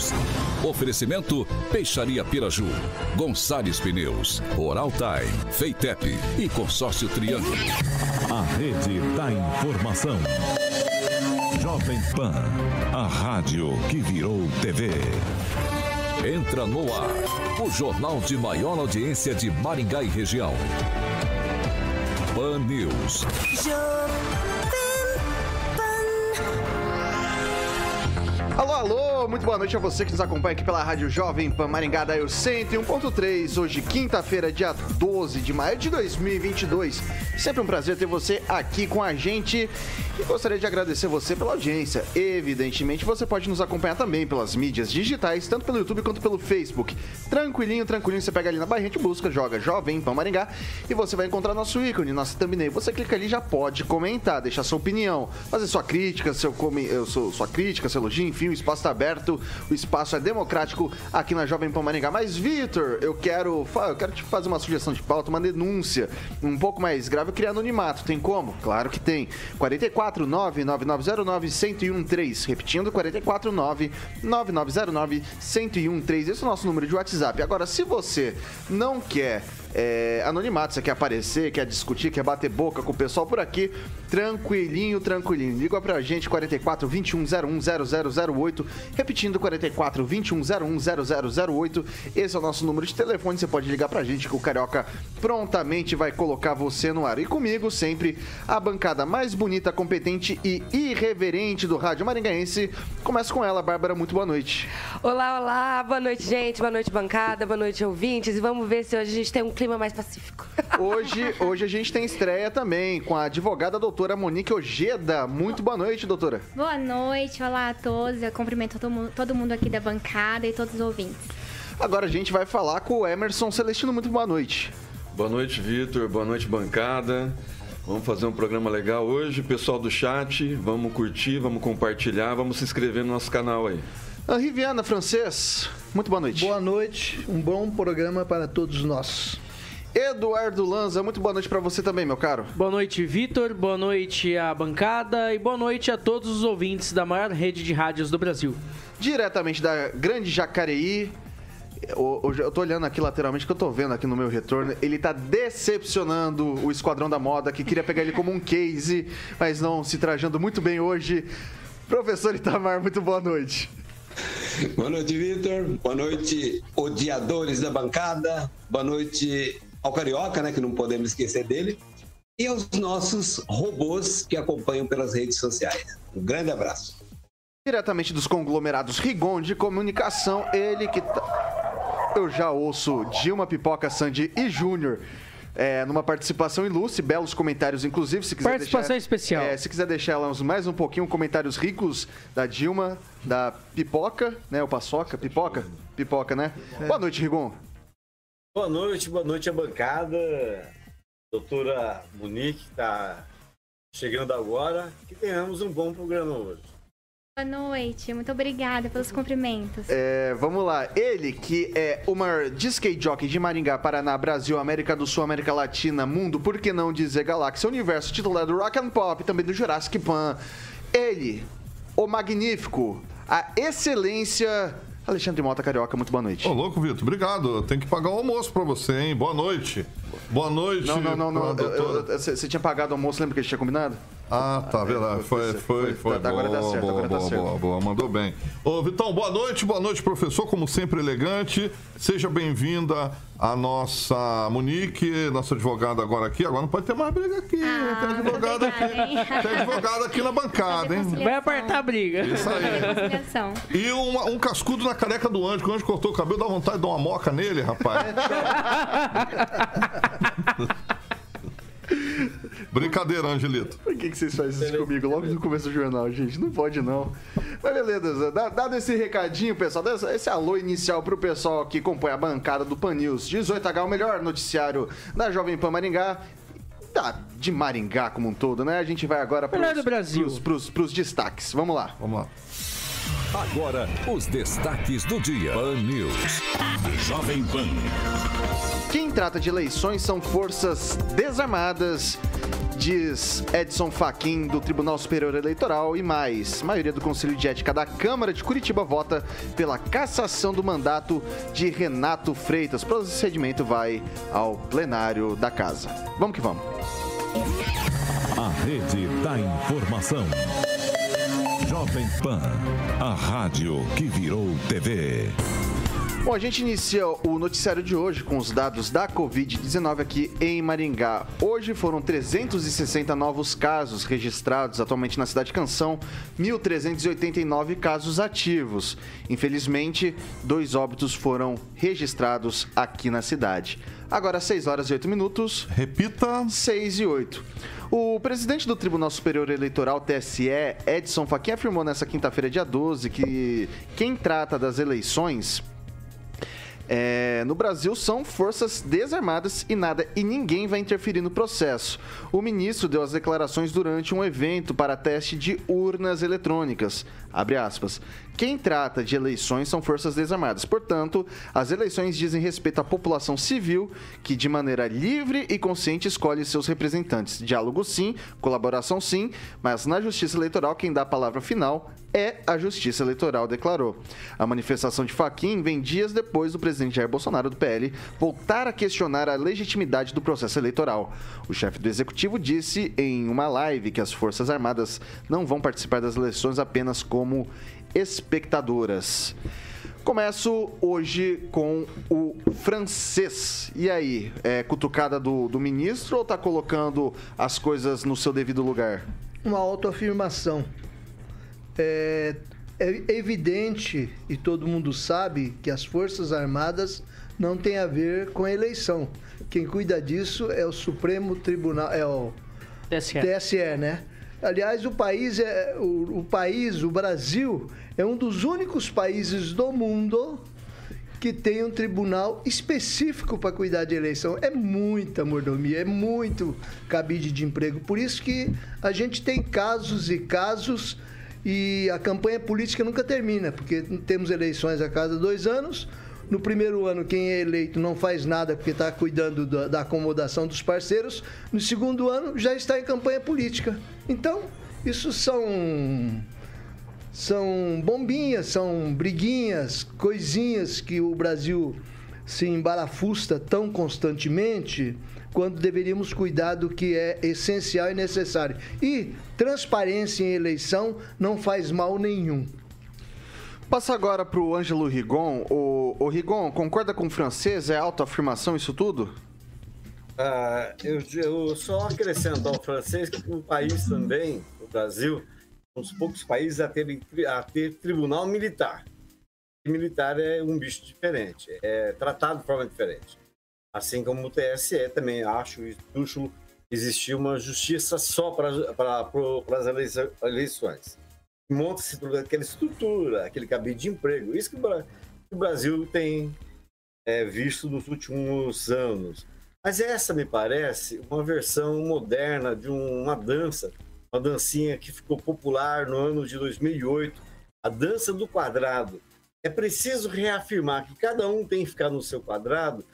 Pan News. Oferecimento Peixaria Piraju, Gonçalves Pneus, Oral Time, Feitep e Consórcio Triângulo. A rede da informação. Jovem Pan, a rádio que virou TV. Entra no ar, o jornal de maior audiência de Maringá e região. Pan News. Muito boa noite a você que nos acompanha aqui pela Rádio Jovem Pan Maringá da 101.3, hoje quinta-feira, dia 12 de maio de 2022. Sempre um prazer ter você aqui com a gente e gostaria de agradecer você pela audiência. Evidentemente, você pode nos acompanhar também pelas mídias digitais, tanto pelo YouTube quanto pelo Facebook. Tranquilinho, tranquilinho, você pega ali na barrinha de busca, joga Jovem Pan Maringá e você vai encontrar nosso ícone, nossa thumbnail. Você clica ali já pode comentar, deixar sua opinião, fazer sua crítica, seu, sua crítica, seu elogio, enfim, o espaço está aberto, o espaço é democrático aqui na Jovem Pan Maringá. Mas, Vitor, eu quero, eu quero te fazer uma sugestão de pauta, uma denúncia um pouco mais grave. Eu queria anonimato. Tem como? Claro que tem. 44 99909 1013. Repetindo, 44 99909 1013. Esse é o nosso número de WhatsApp. Agora, se você não quer é, anonimato, você quer aparecer, quer discutir, quer bater boca com o pessoal por aqui, tranquilinho, tranquilinho. Liga pra gente, 44 21 01 0008, repetindo, 44 21 01 0008. Esse é o nosso número de telefone, você pode ligar pra gente que o Carioca prontamente vai colocar você no ar. E comigo, sempre, a bancada mais bonita, competente e irreverente do Rádio Maringaense. Começa com ela, Bárbara, muito boa noite. Olá, olá, boa noite, gente, boa noite, bancada, boa noite, ouvintes. E vamos ver se hoje a gente tem um clima mais pacífico. Hoje, hoje a gente tem estreia também com a advogada doutora Monique Ojeda. Muito boa noite, doutora. Boa noite, olá a todos. Eu cumprimento todo mundo, todo mundo aqui da bancada e todos os ouvintes. Agora a gente vai falar com o Emerson Celestino. Muito boa noite. Boa noite, Vitor. Boa noite, bancada. Vamos fazer um programa legal hoje. Pessoal do chat, vamos curtir, vamos compartilhar, vamos se inscrever no nosso canal aí. Henri Viana, francês, muito boa noite. Boa noite, um bom programa para todos nós. Eduardo Lanza, muito boa noite para você também, meu caro. Boa noite, Vitor. Boa noite à bancada e boa noite a todos os ouvintes da maior rede de rádios do Brasil. Diretamente da Grande Jacareí, eu tô olhando aqui lateralmente, que eu tô vendo aqui no meu retorno, ele tá decepcionando o Esquadrão da Moda, que queria pegar ele como um case, mas não se trajando muito bem hoje. Professor Itamar, muito boa noite. Boa noite, Vitor. Boa noite, odiadores da bancada. Boa noite, ao Carioca, né, que não podemos esquecer dele, e aos nossos robôs que acompanham pelas redes sociais. Um grande abraço. Diretamente dos conglomerados Rigon de Comunicação, ele que tá... eu já ouço Dilma Pipoca Sandy e Júnior é, numa participação ilustre, belos comentários, inclusive. Se quiser participação deixar, especial. É, se quiser deixar elas mais um pouquinho, comentários ricos da Dilma, da Pipoca, né? O Paçoca, Pipoca? Pipoca, né? É. Boa noite, Rigon. Boa noite, boa noite a bancada. Doutora Monique está chegando agora. Que tenhamos um bom programa hoje. Boa noite, muito obrigada pelos cumprimentos. É, vamos lá, ele que é o maior disc jockey de Maringá, Paraná, Brasil, América do Sul, América Latina, mundo, por que não dizer galáxia, universo, titular do Rock and Pop, também do Jurassic Pan. Ele, o magnífico, a excelência Alexandre Mota Carioca, muito boa noite. Ô, louco, Vitor, obrigado. Tem que pagar o almoço pra você, hein? Boa noite. Boa noite. Não, não, não. não. Você tinha pagado o almoço, lembra que a gente tinha combinado? Ah, tá, verdade. Foi, foi, foi. Tá, agora dá certo, boa, agora boa, tá certo. Boa, boa, mandou bem. Ô, Vitão, boa noite, boa noite, professor, como sempre elegante. Seja bem-vinda a nossa Monique, nossa advogada agora aqui. Agora não pode ter mais briga aqui. Ah, tem advogada aqui. Tem advogada aqui na bancada, hein? Vai apartar a briga. Isso aí. E um, um cascudo na careca do anjo, que o anjo cortou o cabelo, dá vontade de dar uma moca nele, rapaz. Brincadeira, Angelito. Por que, que vocês fazem isso comigo logo no começo do jornal, gente? Não pode, não. Mas beleza, dado esse recadinho, pessoal, esse alô inicial pro pessoal que compõe a bancada do Pan News 18H, o melhor noticiário da Jovem Pan Maringá. Da, de Maringá como um todo, né? A gente vai agora Melhor do Brasil. Pros, pros, pros destaques. Vamos lá. Vamos lá. Agora, os destaques do dia. Pan News. Jovem Pan. Quem trata de eleições são forças desarmadas, diz Edson Fachin do Tribunal Superior Eleitoral e mais. A maioria do Conselho de Ética da Câmara de Curitiba vota pela cassação do mandato de Renato Freitas. O procedimento vai ao plenário da casa. Vamos que vamos. A rede da informação. Jovem Pan, a rádio que virou TV. Bom, a gente inicia o noticiário de hoje com os dados da Covid-19 aqui em Maringá. Hoje foram 360 novos casos registrados atualmente na cidade de Canção, 1.389 casos ativos. Infelizmente, dois óbitos foram registrados aqui na cidade. Agora, 6 horas e 8 minutos. Repita. 6 e 8. O presidente do Tribunal Superior Eleitoral, TSE, Edson Fachin, afirmou nessa quinta-feira, dia 12, que quem trata das eleições é, no Brasil são forças desarmadas e nada e ninguém vai interferir no processo. O ministro deu as declarações durante um evento para teste de urnas eletrônicas. Quem trata de eleições são forças desarmadas. Portanto, as eleições dizem respeito à população civil que, de maneira livre e consciente, escolhe seus representantes. Diálogo sim, colaboração sim, mas na justiça eleitoral quem dá a palavra final é a Justiça Eleitoral, declarou. A manifestação de Faquim vem dias depois do presidente Jair Bolsonaro do PL voltar a questionar a legitimidade do processo eleitoral. O chefe do executivo disse em uma live que as Forças Armadas não vão participar das eleições apenas como espectadoras. Começo hoje com o francês. E aí, é cutucada do, do ministro ou tá colocando as coisas no seu devido lugar? Uma autoafirmação. É, é evidente e todo mundo sabe que as Forças Armadas não tem a ver com a eleição. Quem cuida disso é o Supremo Tribunal, é o TSE, TSE né? Aliás, o país é o, o país, o Brasil, é um dos únicos países do mundo que tem um tribunal específico para cuidar de eleição. É muita mordomia, é muito cabide de emprego. Por isso que a gente tem casos e casos e a campanha política nunca termina, porque temos eleições a cada dois anos. No primeiro ano, quem é eleito não faz nada porque está cuidando da, da, acomodação dos parceiros. No segundo ano, já está em campanha política. Então, isso são, são bombinhas, são briguinhas, coisinhas que o Brasil se embarafusta tão constantemente quando deveríamos cuidar do que é essencial e necessário. E transparência em eleição não faz mal nenhum. Passa agora para o Ângelo Rigon. O, o Rigon, concorda com o francês? É autoafirmação isso tudo? Ah, eu, eu só acrescento ao francês que o país também, o Brasil, um dos poucos países a ter, a ter tribunal militar. Militar é um bicho diferente, é tratado de forma diferente. Assim como o TSE também acho justo existir uma justiça só para as eleições. Monta-se toda aquela estrutura, aquele cabide de emprego. Isso que o Brasil tem é, visto nos últimos anos. Mas essa me parece uma versão moderna de uma dança, uma dancinha que ficou popular no ano de 2008, a dança do quadrado. É preciso reafirmar que cada um tem que ficar no seu quadrado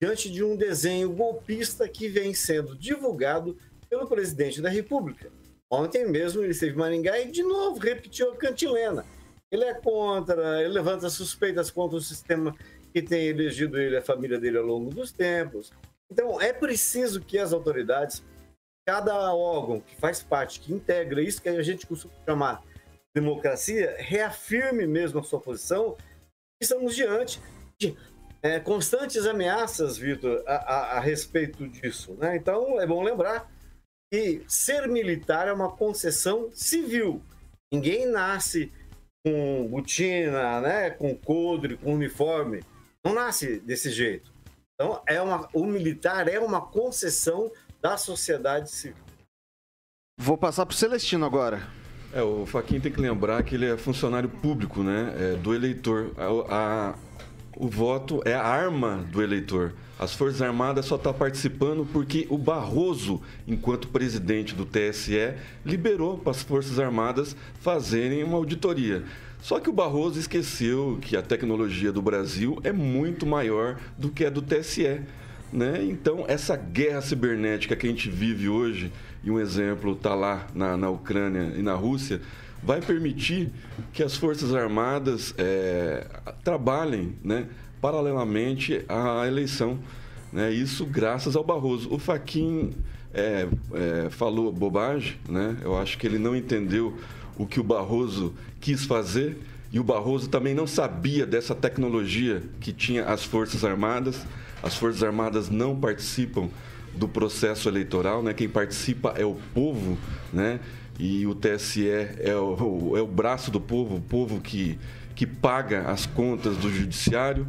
diante de um desenho golpista que vem sendo divulgado pelo presidente da República. Ontem mesmo ele esteve em Maringá e de novo repetiu a cantilena. Ele é contra, ele levanta suspeitas contra o sistema que tem elegido ele, a família dele ao longo dos tempos. Então é preciso que as autoridades, cada órgão que faz parte, que integra isso que a gente costuma chamar de democracia, reafirme mesmo a sua posição. Estamos diante de é, constantes ameaças, Vitor, a, a, a, respeito disso. Né? Então, é bom lembrar que ser militar é uma concessão civil. Ninguém nasce com botina, né, com coldre, com uniforme. Não nasce desse jeito. Então, é uma, o militar é uma concessão da sociedade civil. Vou passar pro Celestino agora. É, o Faquin tem que lembrar que ele é funcionário público, né? É, do eleitor. A, a, o voto é a arma do eleitor. As Forças Armadas só estão tá participando porque o Barroso, enquanto presidente do TSE, liberou para as Forças Armadas fazerem uma auditoria. Só que o Barroso esqueceu que a tecnologia do Brasil é muito maior do que a do TSE. Né? Então, essa guerra cibernética que a gente vive hoje, e um exemplo está lá na, na Ucrânia e na Rússia, vai permitir que as Forças Armadas é, trabalhem né, paralelamente à eleição. Né? Isso graças ao Barroso. O Faquin é, é, falou bobagem, né? eu acho que ele não entendeu o que o Barroso quis fazer e o Barroso também não sabia dessa tecnologia que tinha as Forças Armadas. As Forças Armadas não participam do processo eleitoral, né? Quem participa é o povo, né? E o TSE é o, é o braço do povo, o povo que, que paga as contas do judiciário.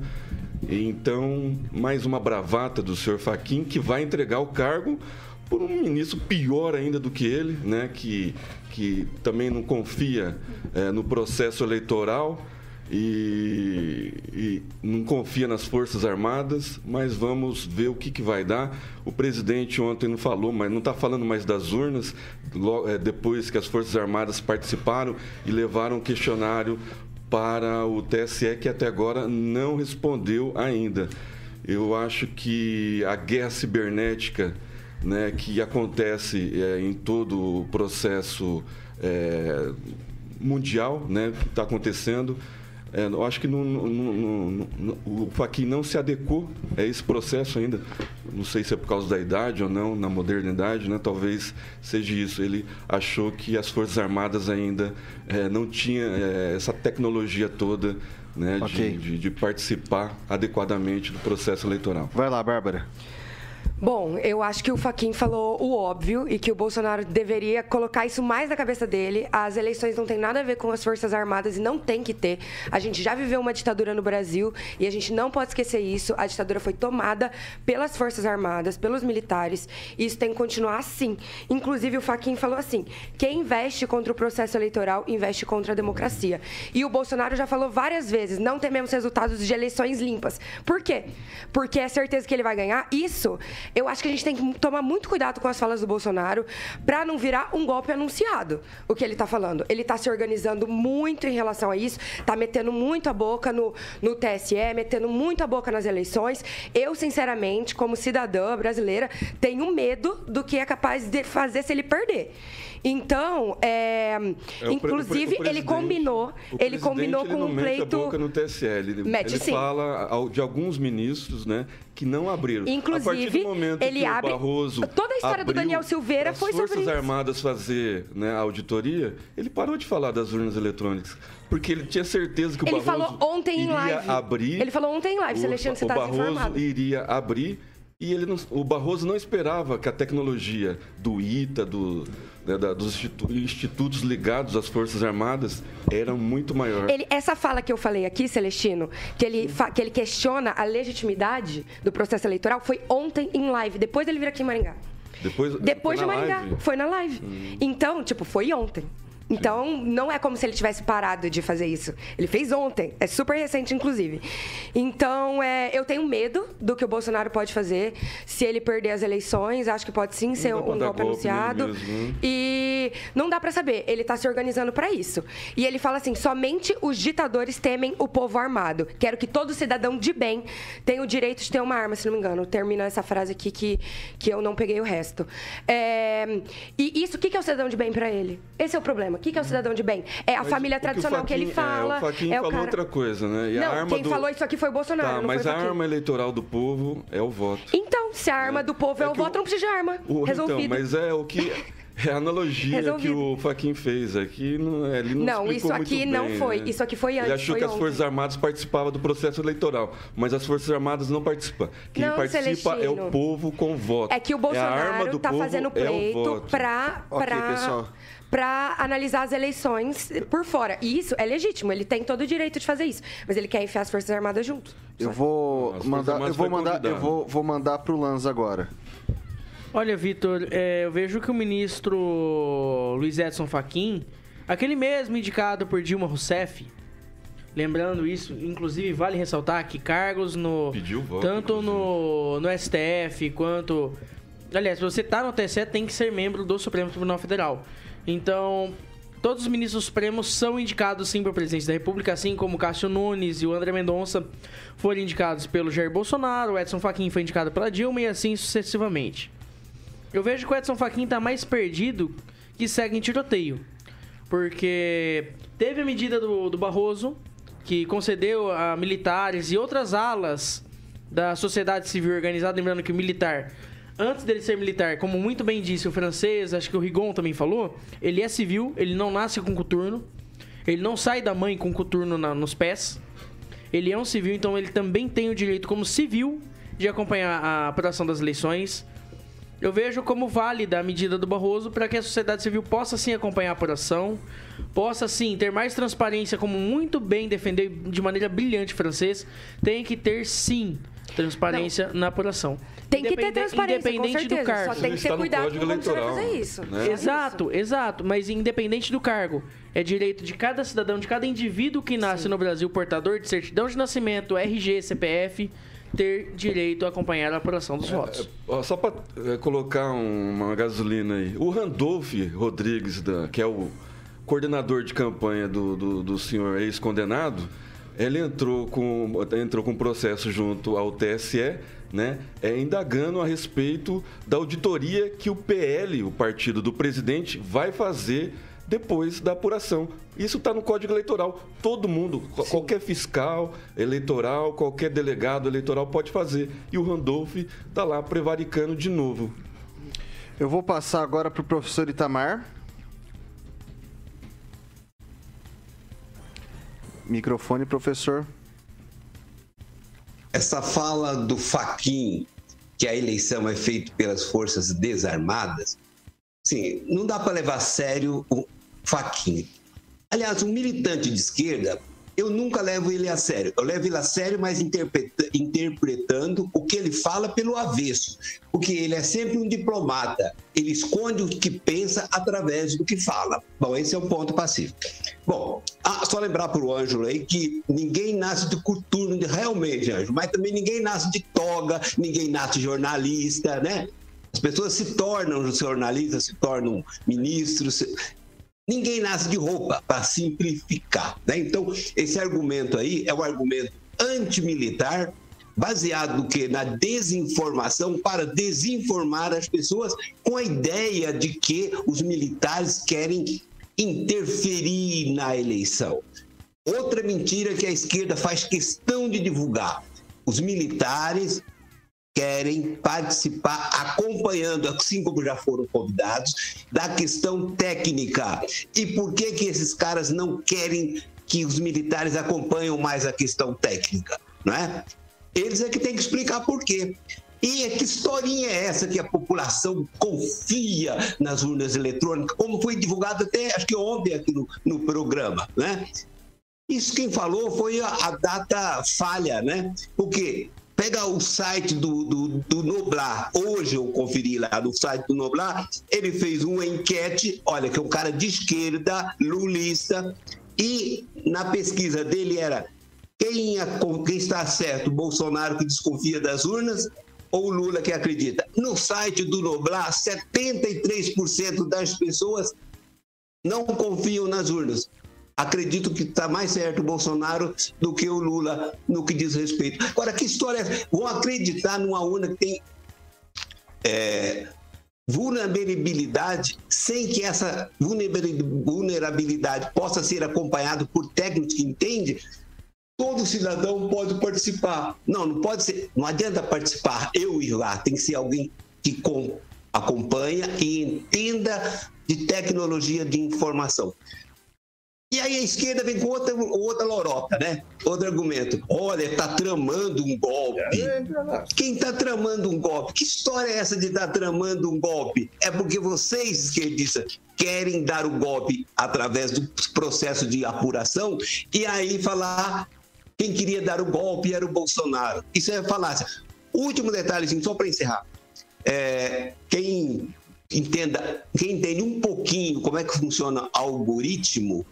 Então, mais uma bravata do senhor Faquim que vai entregar o cargo por um ministro pior ainda do que ele, né? que, que também não confia é, no processo eleitoral e, e, não confia nas Forças Armadas, mas vamos ver o que, que vai dar. O presidente ontem não falou, mas não está falando mais das urnas, logo, é, depois que as Forças Armadas participaram e levaram um questionário para o TSE, que até agora não respondeu ainda. Eu acho que a guerra cibernética né, que acontece é, em todo o processo é, mundial né, que está acontecendo. É, eu acho que o Fachin não se adequou a esse processo ainda. Não sei se é por causa da idade ou não, na modernidade, né? talvez seja isso. Ele achou que as Forças Armadas ainda é, não tinham é, essa tecnologia toda né, okay. de, de, de participar adequadamente do processo eleitoral. Vai lá, Bárbara. Bom, eu acho que o Faquin falou o óbvio e que o Bolsonaro deveria colocar isso mais na cabeça dele. As eleições não têm nada a ver com as Forças Armadas e não tem que ter. A gente já viveu uma ditadura no Brasil e a gente não pode esquecer isso. A ditadura foi tomada pelas Forças Armadas, pelos militares, e isso tem que continuar assim. Inclusive, o Faquin falou assim: quem investe contra o processo eleitoral investe contra a democracia. E o Bolsonaro já falou várias vezes: não tememos resultados de eleições limpas. Por quê? Porque é certeza que ele vai ganhar. Isso eu acho que a gente tem que tomar muito cuidado com as falas do Bolsonaro para não virar um golpe anunciado, o que ele está falando. Ele está se organizando muito em relação a isso, está metendo muito a boca no, no TSE, metendo muito a boca nas eleições. Eu, sinceramente, como cidadã brasileira, tenho medo do que é capaz de fazer se ele perder. Então, é, é inclusive, ele combinou, ele combinou com ele não um pleito. Boca no TSE, ele, mete, ele fala de alguns ministros, né, que não abriram. Inclusive, ele abre. Barroso toda a história do Daniel Silveira foi sobre Forças Armadas fazer né, a auditoria, ele parou de falar das urnas eletrônicas. Porque ele tinha certeza que o ele Barroso falou ontem iria em live. abrir. Ele falou ontem em live, Celestino, você O tá Barroso iria abrir e ele não, o Barroso não esperava que a tecnologia do ITA, do, né, da, dos institutos ligados às Forças Armadas era muito maior. Ele, essa fala que eu falei aqui, Celestino, que ele, que ele questiona a legitimidade do processo eleitoral, foi ontem em live, depois dele vir aqui em Maringá. Depois, depois de Maringá, live? foi na live. Hum. Então, tipo, foi ontem. Então, não é como se ele tivesse parado de fazer isso. Ele fez ontem. É super recente, inclusive. Então, é, eu tenho medo do que o Bolsonaro pode fazer se ele perder as eleições. Acho que pode sim ser um golpe anunciado. Mesmo. E não dá para saber. Ele está se organizando para isso. E ele fala assim: somente os ditadores temem o povo armado. Quero que todo cidadão de bem tenha o direito de ter uma arma, se não me engano. Termina essa frase aqui que, que eu não peguei o resto. É, e isso, o que é o cidadão de bem para ele? Esse é o problema. O que é o cidadão de bem? É a mas família tradicional que, Faquin, que, ele fala. É, o Faquin é falou cara... outra coisa, né? E não, a arma quem do... falou isso aqui foi o Bolsonaro. Tá, mas a arma eleitoral do povo é o voto. Então, se a arma é. do povo é, é o voto, o... não precisa de arma. O... Resolvido. Então, mas é o que. É a analogia Resolvido. que o Faquin fez aqui, não, é, ele não Não, isso aqui bem, não foi. Né? Isso aqui foi antes. Ele achou que ontem. as Forças Armadas participavam do processo eleitoral, mas as Forças Armadas não participam. Quem não, participa Celestino. é o povo com voto. É que o Bolsonaro está é fazendo pleito é para. Okay, pessoal para analisar as eleições por fora. E isso é legítimo, ele tem todo o direito de fazer isso. Mas ele quer enfiar as Forças Armadas junto. Eu vou mandar, eu vou mandar, eu vou, vou mandar pro Lanza agora. Olha, Vitor, é, eu vejo que o ministro Luiz Edson Fachin, aquele mesmo indicado por Dilma Rousseff, lembrando isso, inclusive vale ressaltar que cargos no Pediu voto, tanto no, no STF quanto aliás, se você tá no TSE tem que ser membro do Supremo Tribunal Federal. Então, todos os ministros supremos são indicados sim pelo presidente da República, assim como Cássio Nunes e o André Mendonça foram indicados pelo Jair Bolsonaro, o Edson Fachin foi indicado pela Dilma e assim sucessivamente. Eu vejo que o Edson Fachin tá mais perdido que segue em tiroteio. Porque teve a medida do, do Barroso, que concedeu a militares e outras alas da sociedade civil organizada, lembrando que o militar, antes dele ser militar, como muito bem disse o francês, acho que o Rigon também falou, ele é civil, ele não nasce com coturno, ele não sai da mãe com coturno na- nos pés, ele é um civil, então ele também tem o direito como civil de acompanhar a apuração das eleições. Eu vejo como válida a medida do Barroso para que a sociedade civil possa sim acompanhar a apuração, possa sim ter mais transparência, como muito bem defendeu de maneira brilhante o francês, tem que ter sim transparência na apuração. Tem que ter transparência, com independente do certeza. cargo. Só tem que ter cuidado com como você vai fazer isso. né? Exato, exato. Mas independente do cargo, é direito de cada cidadão, de cada indivíduo que nasce no Brasil, portador de certidão de nascimento, RG, CPF, ter direito a acompanhar a apuração dos votos. Ó, só para colocar um- uma gasolina aí. O Randolph Rodrigues, da- que é o coordenador de campanha do, do, do senhor ex-condenado, ele entrou com, entrou com processo junto ao TSE, né, é, indagando a respeito da auditoria que o PL, o partido do presidente, vai fazer depois da apuração. Isso está no Código Eleitoral. Todo mundo, qual- qualquer fiscal eleitoral, qualquer delegado eleitoral pode fazer. E o Randolph está lá prevaricando de novo. Eu vou passar agora para o professor Itamar. Microfone, professor. Essa fala do Faquin, que a eleição é feita pelas forças desarmadas, sim, não dá para levar a sério o Faquin. Aliás, um militante de esquerda, eu nunca levo ele a sério. Eu levo ele a sério, mas interpreta- interpretando o que ele fala pelo avesso. Porque ele é sempre um diplomata. Ele esconde o que pensa através do que fala. Bom, esse é um ponto pacífico. Bom, ah, só lembrar para o Ângelo aí que ninguém nasce de coturno, realmente, Ângelo, mas também ninguém nasce de toga, ninguém nasce jornalista, né? As pessoas se tornam jornalistas, se tornam ministros. Ninguém nasce de roupa, para simplificar. Né? Então, esse argumento aí é um argumento antimilitar, baseado no que? Na desinformação, para desinformar as pessoas com a ideia de que os militares querem interferir na eleição. Outra mentira que a esquerda faz questão de divulgar. Os militares querem participar acompanhando, assim como já foram convidados, da questão técnica. E por que que esses caras não querem que os militares acompanhem mais a questão técnica, não é? Eles é que têm que explicar por quê. E que historinha é essa que a população confia nas urnas eletrônicas, como foi divulgado até, acho que ontem aqui no, no programa, né? Isso quem falou foi a, a data falha, né? Porque pega o site do, do, do Noblar, hoje eu conferi lá no site do Noblar, ele fez uma enquete, olha, que é um cara de esquerda, lulista, e na pesquisa dele era quem, é- quem está certo, Bolsonaro que desconfia das urnas ou Lula que acredita? No site do Noblar, 73% das pessoas não confiam nas urnas. Acredito que está mais certo o Bolsonaro do que o Lula no que diz respeito. Agora, que história é? Vão acreditar numa urna que tem é, vulnerabilidade sem que essa vulnerabili- vulnerabilidade possa ser acompanhada por técnicos que entendem? Todo cidadão pode participar. Não, não pode ser. Não adianta participar eu ir lá. Tem que ser alguém que com- acompanha e entenda de tecnologia de informação. E aí a esquerda vem com outra, outra lorota, né? Outro argumento. Olha, está tramando um golpe. Quem está tramando um golpe? Que história é essa de estar tramando um golpe? É porque vocês, esquerdistas, querem dar o golpe através do processo de apuração e aí falar quem queria dar o golpe era o Bolsonaro. Isso é falácia. Último detalhezinho, só para encerrar. é, quem entenda, quem entende um pouquinho como é que funciona algoritmo,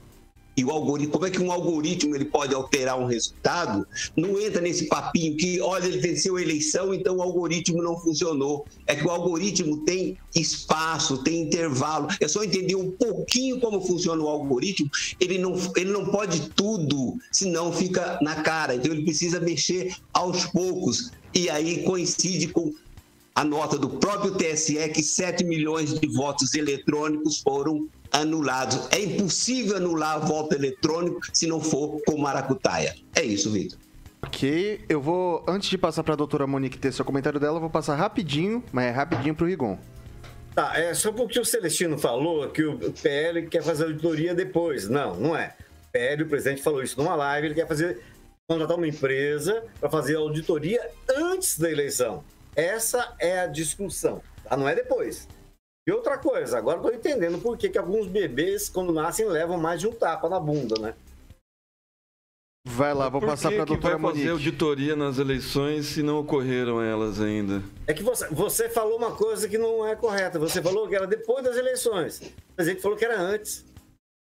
e o algoritmo, como é que um algoritmo ele pode alterar um resultado, não entra nesse papinho que, olha, ele venceu a eleição, então o algoritmo não funcionou. É que o algoritmo tem espaço, tem intervalo. É só entender um pouquinho como funciona o algoritmo. Ele não, ele não pode tudo, senão fica na cara. Então ele precisa mexer aos poucos. E aí coincide com a nota do próprio TSE que 7 milhões de votos eletrônicos foram anulados. É impossível anular voto eletrônico se não for com maracutaia. É isso, Vitor. Ok, eu vou, antes de passar para a doutora Monique ter seu comentário dela, eu vou passar rapidinho, mas é rapidinho para o Rigon. Tá, é só porque o Celestino falou que o PL quer fazer auditoria depois. Não, não é. O PL, o presidente falou isso numa live, ele quer fazer contratar uma empresa para fazer auditoria antes da eleição. Essa é a discussão, tá? não é depois. E outra coisa, agora estou entendendo por que, que alguns bebês, quando nascem, levam mais de um tapa na bunda, né? Vai lá, vou Por passar que para a que doutora vai fazer Monique. auditoria nas eleições se não ocorreram elas ainda? É que você, você falou uma coisa que não é correta. Você falou que era depois das eleições. Mas ele falou que era antes.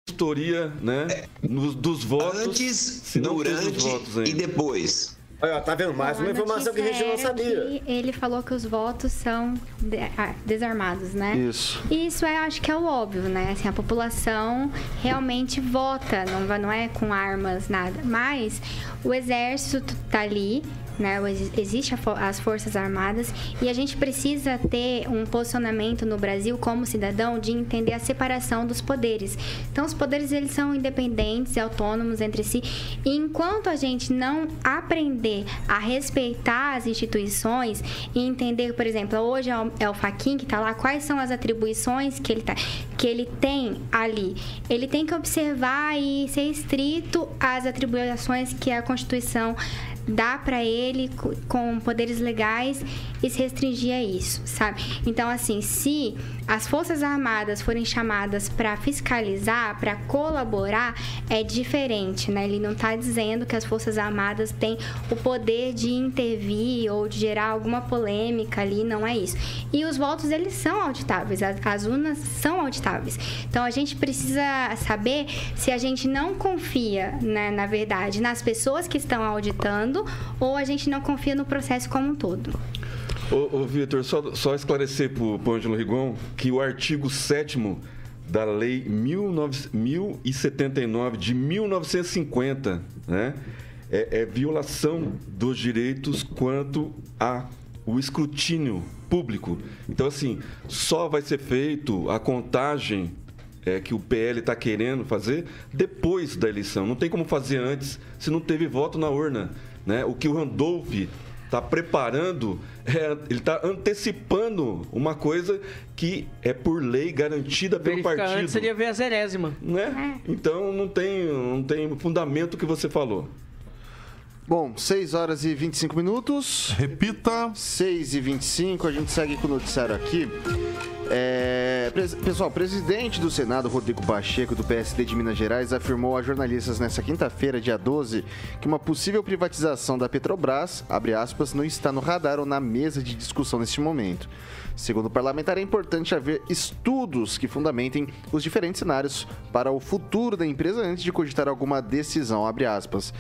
Auditoria, né? nos- dos votos. Antes, durante votos e depois. Olha, tá vendo? Mais uma informação que a gente não sabia. ele falou que os votos são de- ah, desarmados, né? Isso. E isso é, acho que é o óbvio, né? Assim, a população realmente vota, não, não é com armas, nada. Mas o exército tá ali, né? Existe as forças armadas e a gente precisa ter um posicionamento no Brasil como cidadão de entender a separação dos poderes. Então, os poderes eles são independentes e autônomos entre si. E enquanto a gente não aprender a respeitar as instituições e entender, por exemplo, hoje é o, é o Faquin que está lá, quais são as atribuições que ele, tá, que ele tem ali. Ele tem que observar e ser estrito às atribuições que a Constituição dá para ele co- com poderes legais e se restringir a isso, sabe? Então, assim, se as Forças Armadas forem chamadas para fiscalizar, para colaborar, é diferente, né? Ele não está dizendo que as Forças Armadas têm o poder de intervir ou de gerar alguma polêmica ali, não é isso. E os votos, eles são auditáveis, as, as urnas são auditáveis. Então, a gente precisa saber se a gente não confia, né, na verdade, nas pessoas que estão auditando ou a gente não confia no processo como um todo. Ô, ô Vitor, só, só esclarecer pro, pro Ângelo Rigon que o artigo 7 da Lei 19, 1079 de 1950, né? É, é violação dos direitos quanto a o escrutínio público. Então, assim, só vai ser feito a contagem é, que o PL está querendo fazer depois da eleição. Não tem como fazer antes se não teve voto na urna. Né? O que o Randolph está preparando, é, ele está antecipando uma coisa que é por lei garantida pelo Verificar partido. antes seria ver a zerésima. Né? Então não tem, não tem fundamento o que você falou. Bom, 6 horas e 25 minutos. Repita. 6 e 25, a gente segue com o noticiário aqui. É, pres- pessoal, o presidente do Senado, Rodrigo Pacheco, do PSD de Minas Gerais, afirmou a jornalistas nesta quinta-feira, dia 12, que uma possível privatização da Petrobras, abre aspas, não está no radar ou na mesa de discussão neste momento. Segundo o parlamentar, é importante haver estudos que fundamentem os diferentes cenários para o futuro da empresa antes de cogitar alguma decisão, abre aspas.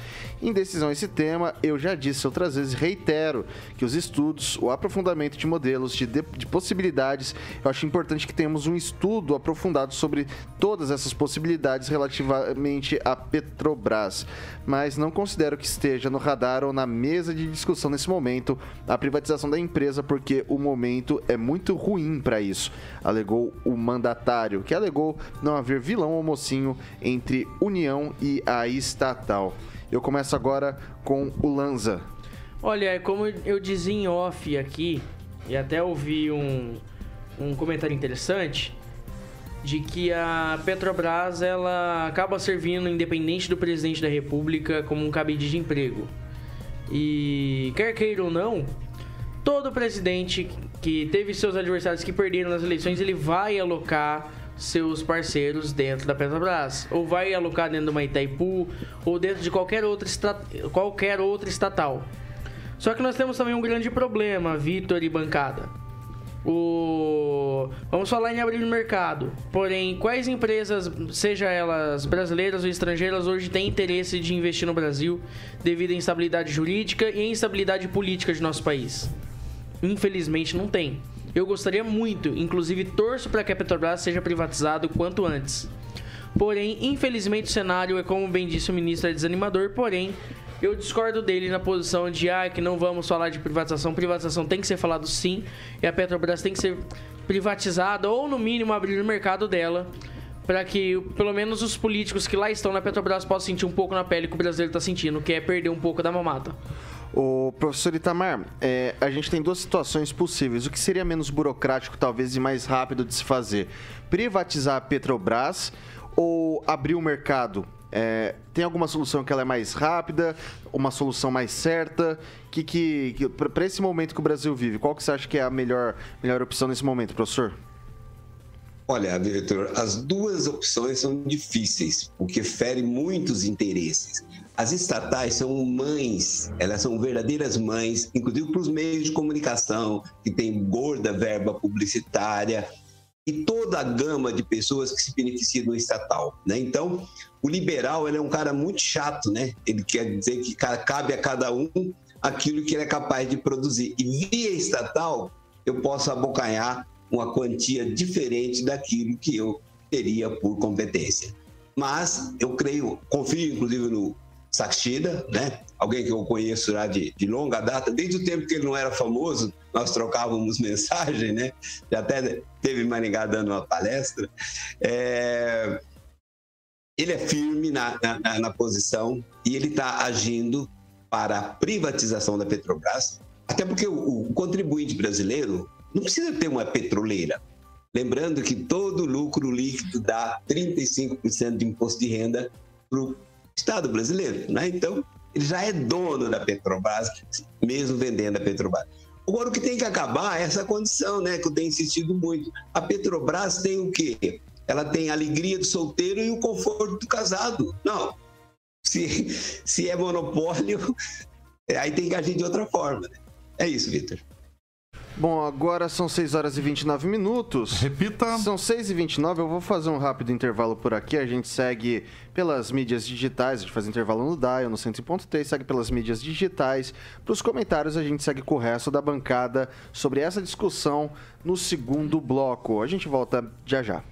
Em decisão a esse tema, eu já disse outras vezes, reitero, que os estudos, o aprofundamento de modelos, de, de- de possibilidades, eu acho importante que tenhamos um estudo aprofundado sobre todas essas possibilidades relativamente à Petrobras. Mas não considero que esteja no radar ou na mesa de discussão nesse momento a privatização da empresa, porque o momento é muito ruim para isso, alegou o mandatário, que alegou não haver vilão ou mocinho entre União e a estatal. Eu começo agora com o Lanza. Olha, é como eu dizia em off aqui, e até ouvi um, um comentário interessante, de que a Petrobras ela acaba servindo, independente do presidente da República, como um cabide de emprego. E quer queira ou não, todo presidente que teve seus adversários que perderam nas eleições, ele vai alocar seus parceiros dentro da Petrobras, ou vai alocar dentro de uma Itaipu, ou dentro de qualquer outra, qualquer outra estatal. Só que nós temos também um grande problema, Vitor e bancada. O... Vamos falar em abrir o mercado. Porém, quais empresas, seja elas brasileiras ou estrangeiras, hoje têm interesse de investir no Brasil devido à instabilidade jurídica e à instabilidade política de nosso país? Infelizmente, não tem. Eu gostaria muito, inclusive torço para que a Petrobras seja privatizada o quanto antes. Porém, infelizmente, o cenário é, como bem disse o ministro, é desanimador. Porém, eu discordo dele na posição de ah, que não vamos falar de privatização. Privatização tem que ser falado sim, e a Petrobras tem que ser privatizada ou no mínimo abrir o mercado dela para que pelo menos os políticos que lá estão na Petrobras possam sentir um pouco na pele que o brasileiro está sentindo, que é perder um pouco da mamata. O professor Itamar, é, a gente tem duas situações possíveis. O que seria menos burocrático, talvez, e mais rápido de se fazer? Privatizar a Petrobras ou abrir o mercado é, tem alguma solução que ela é mais rápida, uma solução mais certa? Que, que, que para esse momento que o Brasil vive, qual que você acha que é a melhor, melhor opção nesse momento, professor? Olha, Vitor, as duas opções são difíceis, porque ferem muitos interesses. As estatais são mães, elas são verdadeiras mães, inclusive para os meios de comunicação, que tem gorda verba publicitária, e toda a gama de pessoas que se beneficiam do estatal, né? Então, o liberal ele é um cara muito chato, né? Ele quer dizer que cabe a cada um aquilo que ele é capaz de produzir. E via estatal, eu posso abocanhar uma quantia diferente daquilo que eu teria por competência. Mas eu creio, confio inclusive no Saxida, né? Alguém que eu conheço já de, de longa data, desde o tempo que ele não era famoso, nós trocávamos mensagem, né? Já até teve Maringá dando uma palestra. É... Ele é firme na, na, na posição e ele está agindo para a privatização da Petrobras, até porque o, o contribuinte brasileiro não precisa ter uma petroleira. Lembrando que todo lucro líquido dá 35% de imposto de renda para o Estado brasileiro. Né? Então, ele já é dono da Petrobras, mesmo vendendo a Petrobras. Agora, o que tem que acabar é essa condição, né, que eu tenho insistido muito. A Petrobras tem o quê? Ela tem a alegria do solteiro e o conforto do casado. Não. Se, se é monopólio, aí tem que agir de outra forma. Né? É isso, Vitor. Bom, agora são 6 horas e 29 minutos. Repita. São 6 e 29 eu vou fazer um rápido intervalo por aqui. A gente segue pelas mídias digitais, a gente faz intervalo no Dial, no 100.3, segue pelas mídias digitais. Para os comentários, a gente segue com o resto da bancada sobre essa discussão no segundo bloco. A gente volta já já.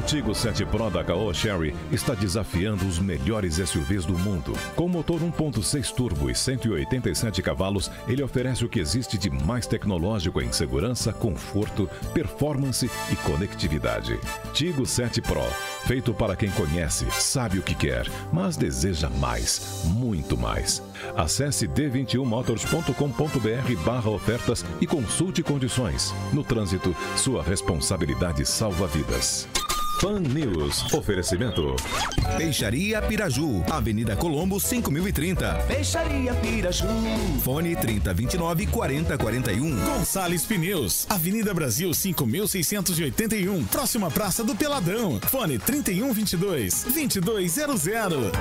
O Tigo 7 Pro da Caoa Sherry está desafiando os melhores SUVs do mundo. Com motor 1.6 turbo e 187 cavalos, ele oferece o que existe de mais tecnológico em segurança, conforto, performance e conectividade. Tigo 7 Pro, feito para quem conhece, sabe o que quer, mas deseja mais, muito mais. Acesse d21motors.com.br barra ofertas e consulte condições. No trânsito, sua responsabilidade salva vidas. Pan News. Oferecimento. Peixaria Piraju. Avenida Colombo, 5030. Peixaria Piraju. Fone 3029 4041. Gonçalves Pneus. Avenida Brasil, 5681. Próxima Praça do Peladão. Fone 3122 2200.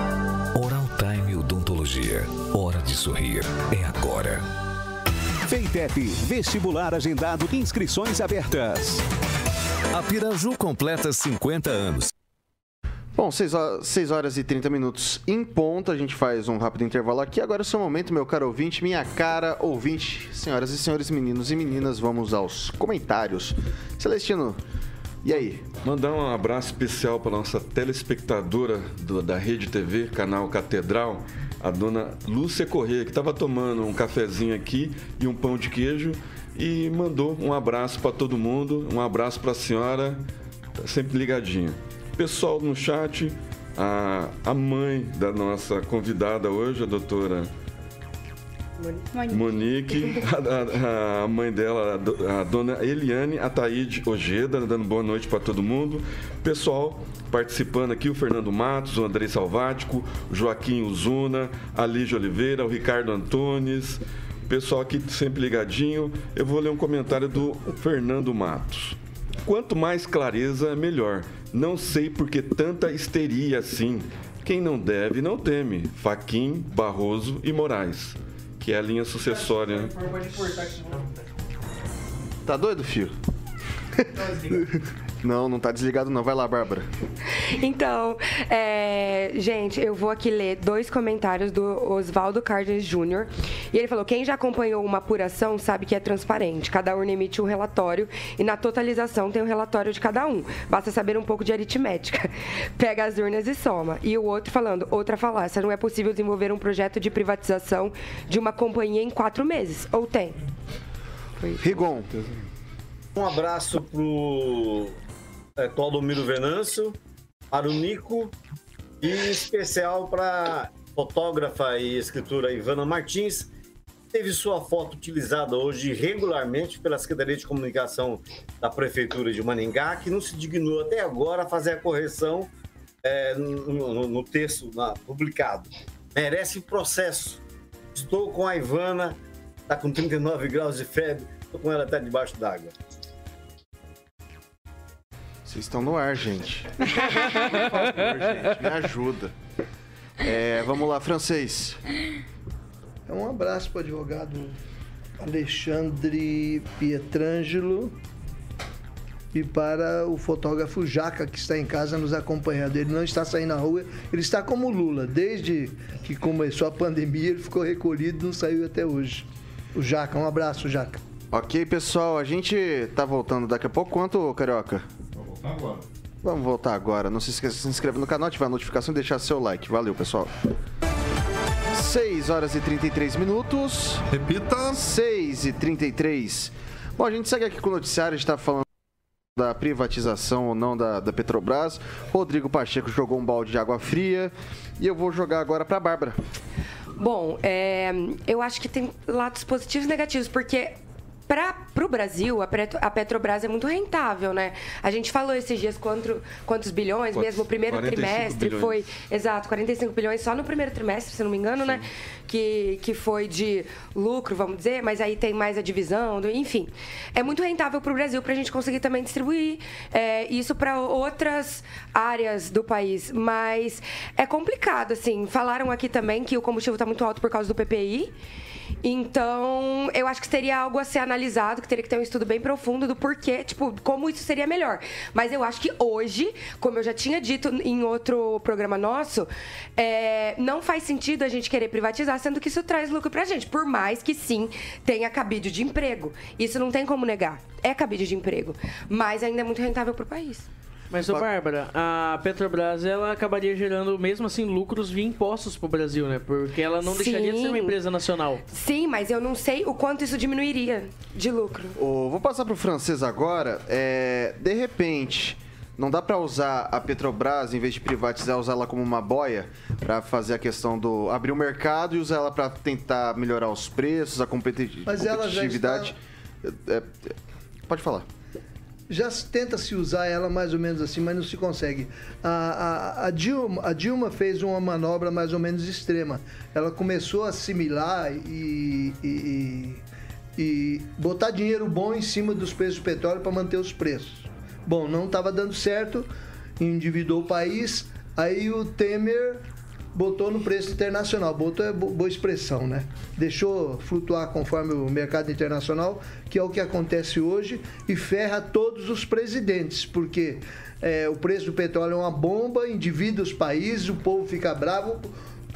Oral Time Odontologia. Hora de sorrir. É agora. Feitep. Vestibular agendado. Inscrições abertas. A Piraju completa 50 anos. Bom, 6 horas e 30 minutos em ponto, a gente faz um rápido intervalo aqui. Agora é o seu momento, meu caro ouvinte, minha cara ouvinte. Senhoras e senhores, meninos e meninas, vamos aos comentários. Celestino, e aí? Mandar um abraço especial para nossa telespectadora do, da Rede TV, canal Catedral, a dona Lúcia Corrêa, que estava tomando um cafezinho aqui e um pão de queijo e mandou um abraço para todo mundo, um abraço para a senhora, tá sempre ligadinho. Pessoal no chat, a, a mãe da nossa convidada hoje, a doutora Monique, Monique a, a, mãe dela, a dona Eliane Ataíde Ojeda, dando boa noite para todo mundo. Pessoal participando aqui, o Fernando Matos, o Andrei Salvático, o Joaquim Uzuna, a Lígia Oliveira, o Ricardo Antunes, Pessoal aqui sempre ligadinho. Eu vou ler um comentário do Fernando Matos. Quanto mais clareza, melhor. Não sei por que tanta histeria assim. Quem não deve, não teme. Faquim, Barroso e Moraes. que é a linha sucessória. Né? Tá doido, filho? Não, não tá desligado não. Vai lá, Bárbara. Então, é, gente, eu vou aqui ler dois comentários do Oswaldo Cárdenas Júnior. E ele falou: quem já acompanhou uma apuração sabe que é transparente. Cada urna emite um relatório e na totalização tem um relatório de cada um. Basta saber um pouco de aritmética. Pega as urnas e soma. E o outro falando: outra falácia, não é possível desenvolver um projeto de privatização de uma companhia em quatro meses. Ou tem? Rigon. Um abraço pro é, Claudomiro Venâncio, para o Nico e em especial para fotógrafa e escritora Ivana Martins, teve sua foto utilizada hoje regularmente pela Secretaria de Comunicação da Prefeitura de Maningá, que não se dignou até agora a fazer a correção é, no, no, no, texto na, publicado. Merece processo. Estou com a Ivana, está com 39 graus de febre, estou com ela até debaixo d'água. Vocês estão no ar, gente. Por favor, gente, me ajuda. É, vamos lá, francês. É um abraço para o advogado Alexandre Pietrangelo e para o fotógrafo Jaca, que está em casa nos acompanhando. Ele não está saindo na rua, ele está como Lula. Desde que começou a pandemia, ele ficou recolhido não saiu até hoje. O Jaca, um abraço, Jaca. Ok, pessoal, a gente tá voltando daqui a pouco. Quanto, Carioca? Agora. Vamos voltar agora. Não se esqueça de se inscrever no canal, ativar a notificação e deixar seu like. Valeu, pessoal. 6 horas e 33 minutos. Repita. 6 e 33. Bom, a gente segue aqui com o noticiário, a gente tá falando da privatização ou não da, da Petrobras. Rodrigo Pacheco jogou um balde de água fria. E eu vou jogar agora pra Bárbara. Bom, é, eu acho que tem lados positivos e negativos, porque para o Brasil, a, Petro, a Petrobras é muito rentável, né? A gente falou esses dias quanto, quantos bilhões, Quantos? mesmo o primeiro 45 trimestre bilhões. foi. Exato, 45 bilhões só no primeiro trimestre, se não me engano, né? Que, que foi de lucro, vamos dizer, mas aí tem mais a divisão, enfim. É muito rentável para o Brasil para a gente conseguir também distribuir é, isso para outras áreas do país. Mas é complicado, assim. Falaram aqui também que o combustível está muito alto por causa do PPI. Então, eu acho que seria algo a ser analisado, que teria que ter um estudo bem profundo do porquê, tipo, como isso seria melhor. Mas eu acho que hoje, como eu já tinha dito em outro programa nosso, é, não faz sentido a gente querer privatizar, sendo que isso traz lucro pra gente. Por mais que sim tenha cabide de emprego. Isso não tem como negar. É cabide de emprego. Mas ainda é muito rentável pro país. Mas, ô Bárbara, a Petrobras ela acabaria gerando, mesmo assim, lucros via impostos pro Brasil, né? Porque ela não deixaria de ser uma Sim. empresa nacional. Sim, mas eu não sei o quanto isso diminuiria de lucro. Ô, vou passar pro francês agora. É, de repente, não dá para usar a Petrobras, em vez de privatizar, usar ela como uma boia para fazer a questão do abrir o mercado e usar ela para tentar melhorar os preços, a competi- Mas ela já competitividade. É, é, pode falar. Já tenta se usar ela mais ou menos assim, mas não se consegue. A, a- a Dilma, a Dilma fez uma manobra mais ou menos extrema. Ela começou a assimilar e, e- e- e botar dinheiro bom em cima dos preços do petróleo para manter os preços. Bom, não estava dando certo, endividou o país, aí o Temer botou no preço internacional, botou é bo- boa expressão, né? Deixou flutuar conforme o mercado internacional, que é o que acontece hoje, e ferra todos os presidentes, porque é, o preço do petróleo é uma bomba, endivida os países, o povo fica bravo,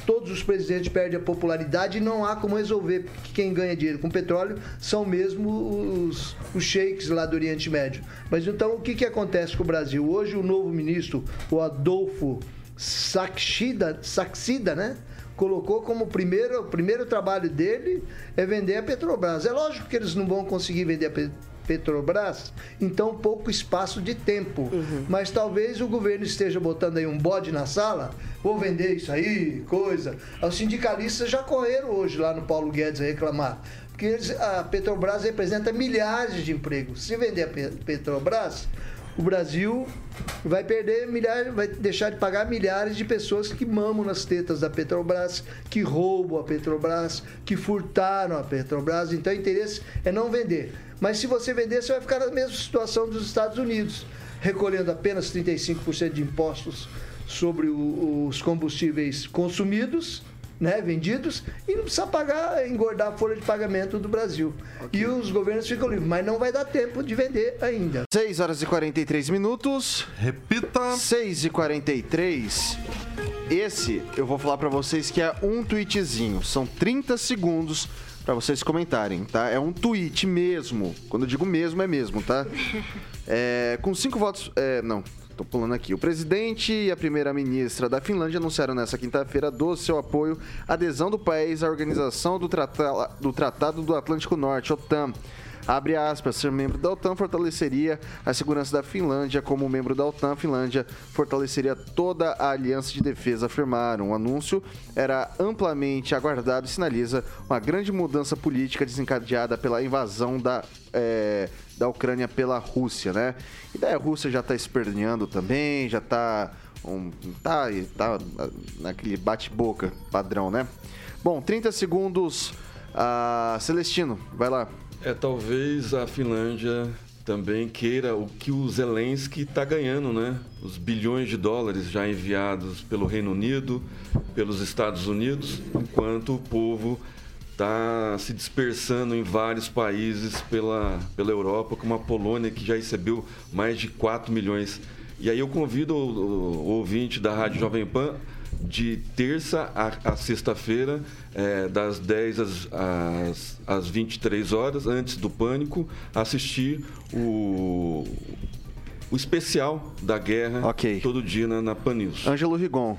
todos os presidentes perdem a popularidade e não há como resolver, porque quem ganha dinheiro com petróleo são mesmo os, os sheiks lá do Oriente Médio. Mas então o que, que acontece com o Brasil? Hoje o novo ministro, o Adolfo Saxida, Saxida né? Colocou como primeiro, o primeiro trabalho dele é vender a Petrobras. É lógico que eles não vão conseguir vender a Pe- Petrobras em tão pouco espaço de tempo. Mas talvez o governo esteja botando aí um bode na sala, vou vender isso aí, coisa. Os sindicalistas já correram hoje lá no Paulo Guedes a reclamar. Porque eles- a Petrobras representa milhares de empregos. Se vender a Pe- Petrobras, o Brasil vai perder milhares, vai deixar de pagar milhares de pessoas que mamam nas tetas da Petrobras, que roubam a Petrobras, que furtaram a Petrobras. Então o interesse é não vender. Mas se você vender, você vai ficar na mesma situação dos Estados Unidos, recolhendo apenas 35% de impostos sobre os combustíveis consumidos né, vendidos e não precisa pagar, engordar a folha de pagamento do Brasil. E os governos ficam livres, mas não vai dar tempo de vender ainda. 6 horas e 43 minutos. Repita. 6 e 43. Esse eu vou falar pra vocês que é um tweetzinho. São 30 segundos pra vocês comentarem, tá? É um tweet mesmo. Quando eu digo mesmo, é mesmo, tá? É, com cinco votos. É, não, tô pulando aqui. O presidente e a primeira-ministra da Finlândia anunciaram nesta quinta-feira do seu apoio à adesão do país à organização do, do Tratado do Atlântico Norte, OTAN. Abre aspas, ser membro da OTAN fortaleceria a segurança da Finlândia. Como membro da OTAN, a Finlândia fortaleceria toda a aliança de defesa, afirmaram. O anúncio era amplamente aguardado e sinaliza uma grande mudança política desencadeada pela invasão da, eh, da Ucrânia pela Rússia, né? E daí a Rússia já está esperneando também, já está um, tá, tá naquele bate-boca padrão, né? Bom, 30 segundos. Ah, Celestino, vai lá. É, talvez a Finlândia também queira o que o Zelensky está ganhando, né? Os bilhões de dólares já enviados pelo Reino Unido, pelos Estados Unidos, enquanto o povo está se dispersando em vários países pela, pela Europa, como a Polônia, que já recebeu mais de 4 milhões. E aí eu convido o, o- o ouvinte da Rádio Jovem Pan de terça a, a sexta-feira, eh, das 10 às, às, às 23 horas, antes do Pânico, assistir o, o especial da guerra todo dia na, na Pan News. Ângelo Rigon.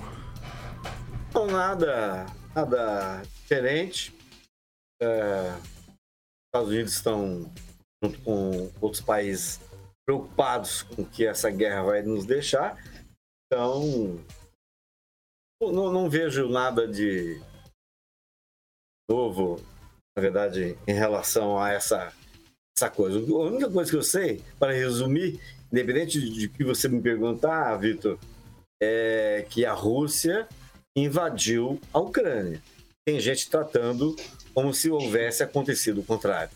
Não, nada, nada diferente. É, os Estados Unidos estão, junto com outros países, preocupados com o que essa guerra vai nos deixar. Então, não, não vejo nada de novo, na verdade, em relação a essa, essa coisa. A única coisa que eu sei, para resumir, independente de que você me perguntar, Vitor, é que a Rússia invadiu a Ucrânia. Tem gente tratando como se houvesse acontecido o contrário.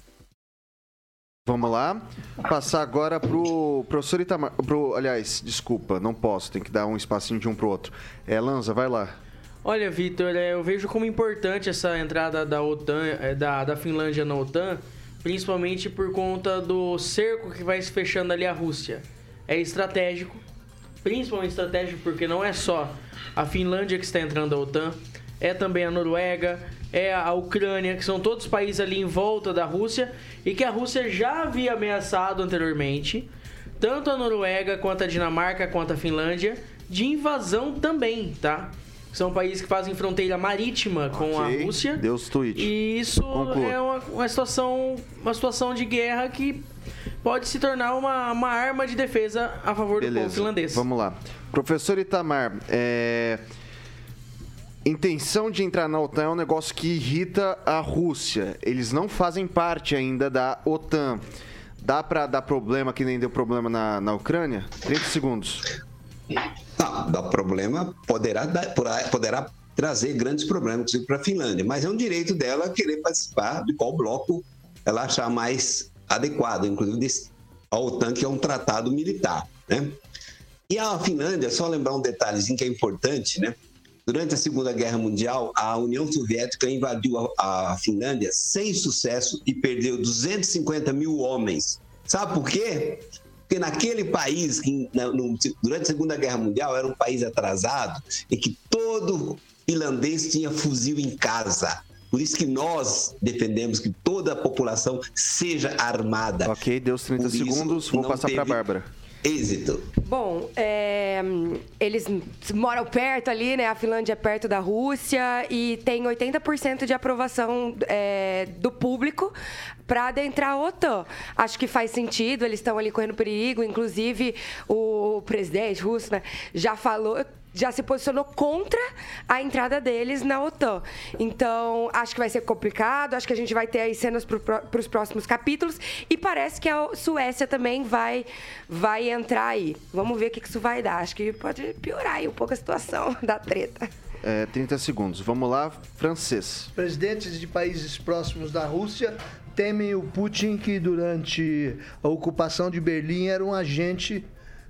Vamos lá. Passar agora pro professor Itamar. Pro, aliás, desculpa, não posso, tem que dar um espacinho de um pro outro. É, Lanza, vai lá. Olha, Vitor, é, eu vejo como importante essa entrada da OTAN, é, da, da Finlândia na OTAN, principalmente por conta do cerco que vai se fechando ali a Rússia. É estratégico, principalmente estratégico porque não é só a Finlândia que está entrando na OTAN, é também a Noruega, é a Ucrânia, que são todos países ali em volta da Rússia e que a Rússia já havia ameaçado anteriormente, tanto a Noruega quanto a Dinamarca quanto a Finlândia, de invasão também, tá? São países que fazem fronteira marítima com a Rússia. Deus tweet. E isso Conclua. é uma, uma situação, uma situação de guerra que pode se tornar uma, uma arma de defesa a favor do povo Beleza, finlandês. vamos lá. Professor Itamar, é... intenção de entrar na OTAN é um negócio que irrita a Rússia. Eles não fazem parte ainda da OTAN. Dá pra dar problema que nem deu problema na, na Ucrânia? 30 segundos. Não, dá problema, poderá, dar- poderá trazer grandes problemas, inclusive para a Finlândia, mas é um direito dela querer participar de qual bloco ela achar mais adequado, inclusive a OTAN, que é um tratado militar. Né? E a Finlândia, só lembrar um detalhezinho que é importante, né? Durante a Segunda Guerra Mundial, a União Soviética invadiu a, a Finlândia sem sucesso e perdeu 250 mil homens. Sabe por quê? Porque naquele país, durante a Segunda Guerra Mundial, era um país atrasado e que todo finlandês tinha fuzil em casa. Por isso que nós defendemos que toda a população seja armada. Ok, deu os 30 Por isso, segundos, vou passar pra teve Bárbara. Êxito. Bom, é, eles moram perto ali, né? A Finlândia é perto da Rússia e tem 80% de aprovação é, do público para adentrar a OTAN. Acho que faz sentido, eles estão ali correndo perigo. Inclusive, o presidente russo né, já falou. Já se posicionou contra a entrada deles na OTAN. Então, acho que vai ser complicado. Acho que a gente vai ter aí cenas para os próximos capítulos. E parece que a Suécia também vai, vai entrar aí. Vamos ver o que que isso vai dar. Acho que pode piorar aí um pouco a situação da treta. É, 30 segundos. Vamos lá, francês. Presidentes de países próximos da Rússia temem o Putin, que durante a ocupação de Berlim era um agente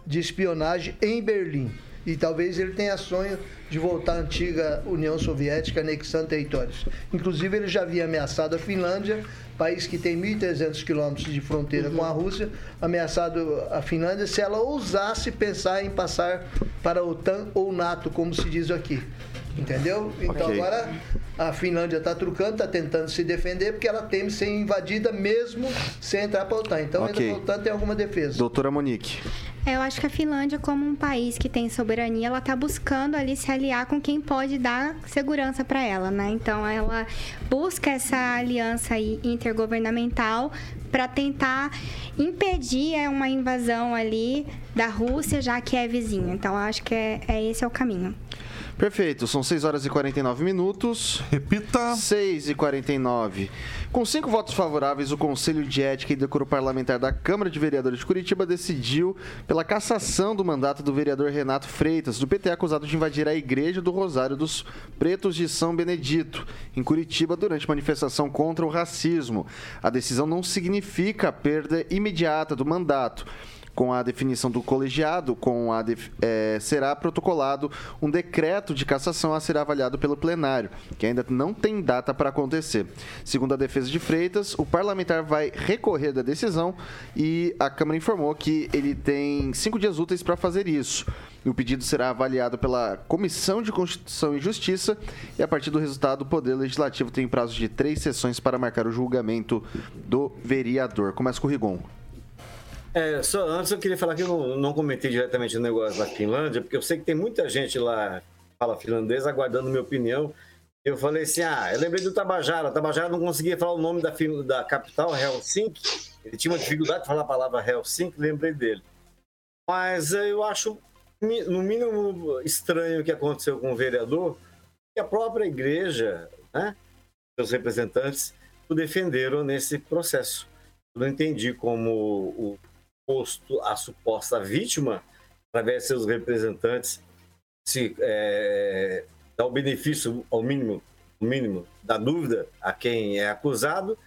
de espionagem em Berlim. E talvez ele tenha sonho de voltar à antiga União Soviética, anexando territórios. Inclusive, ele já havia ameaçado a Finlândia, país que tem 1.300 quilômetros de fronteira com a Rússia, ameaçado a Finlândia se ela ousasse pensar em passar para a OTAN ou NATO, como se diz aqui. Entendeu? Então Ok. agora a Finlândia está trucando, está tentando se defender, porque ela teme ser invadida mesmo sem entrar para a OTAN. Então Ok. ainda a OTAN tem alguma defesa. Doutora Monique. É, Eu acho que a Finlândia, como um país que tem soberania, ela está buscando ali se aliar com quem pode dar segurança para ela, né? Então ela busca essa aliança intergovernamental para tentar impedir é, uma invasão ali da Rússia, já que é vizinha. Então acho que é, é esse é o caminho. Perfeito, são 6 horas e 49 minutos. Repita. 6 e 49. Com cinco votos favoráveis, o Conselho de Ética e Decoro Parlamentar da Câmara de Vereadores de Curitiba decidiu pela cassação do mandato do vereador Renato Freitas, do PT, acusado de invadir a Igreja do Rosário dos Pretos de São Benedito, em Curitiba, durante manifestação contra o racismo. A decisão não significa a perda imediata do mandato. Com a definição do colegiado, com a eh, será protocolado um decreto de cassação a ser avaliado pelo plenário, que ainda não tem data para acontecer. Segundo a defesa de Freitas, o parlamentar vai recorrer da decisão e a Câmara informou que ele tem cinco dias úteis para fazer isso. O pedido será avaliado pela Comissão de Constituição e Justiça e, a partir do resultado, o Poder Legislativo tem prazo de três sessões para marcar o julgamento do vereador. Começa com o Rigon. É, só antes eu queria falar que eu não, não comentei diretamente o negócio da Finlândia, porque eu sei que tem muita gente lá fala finlandês aguardando minha opinião. Eu falei assim: ah, eu lembrei do Tabajara. O Tabajara não conseguia falar o nome da, da capital, Helsinki. Ele tinha uma dificuldade de falar a palavra Helsinki, lembrei dele. Mas eu acho, no mínimo, estranho o que aconteceu com o vereador, que a própria igreja, né, seus representantes, o defenderam nesse processo. Eu não entendi como o posto, a suposta vítima, através de seus representantes, se é, dá o benefício ao mínimo, o mínimo da dúvida a quem é acusado,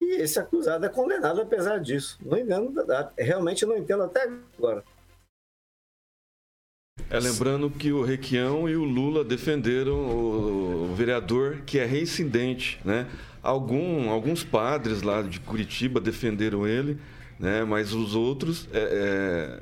e esse acusado é condenado apesar disso. Não entendo, realmente não entendo até agora. É, lembrando que o Requião e o Lula defenderam o vereador que é reincidente, né? Algum, alguns padres lá de Curitiba defenderam ele, né? Mas os outros é, é,